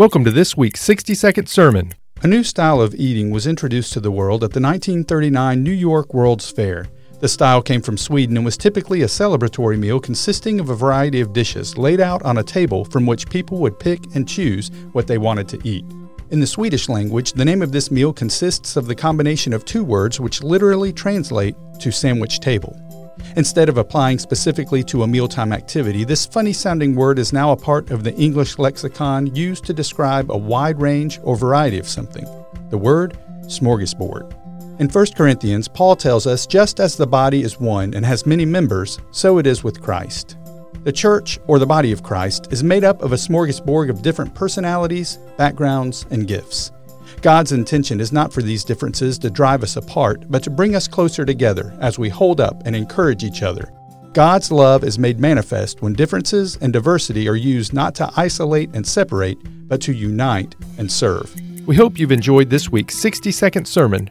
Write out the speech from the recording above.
Welcome to this week's 60 second sermon. A new style of eating was introduced to the world at the 1939 New York World's Fair. The style came from Sweden and was typically a celebratory meal consisting of a variety of dishes laid out on a table from which people would pick and choose what they wanted to eat. In the Swedish language, the name of this meal consists of the combination of two words which literally translate to sandwich table. Instead of applying specifically to a mealtime activity, this funny sounding word is now a part of the English lexicon used to describe a wide range or variety of something. The word smorgasbord. In 1 Corinthians, Paul tells us just as the body is one and has many members, so it is with Christ. The church, or the body of Christ, is made up of a smorgasbord of different personalities, backgrounds, and gifts. God's intention is not for these differences to drive us apart, but to bring us closer together as we hold up and encourage each other. God's love is made manifest when differences and diversity are used not to isolate and separate, but to unite and serve. We hope you've enjoyed this week's 60 second sermon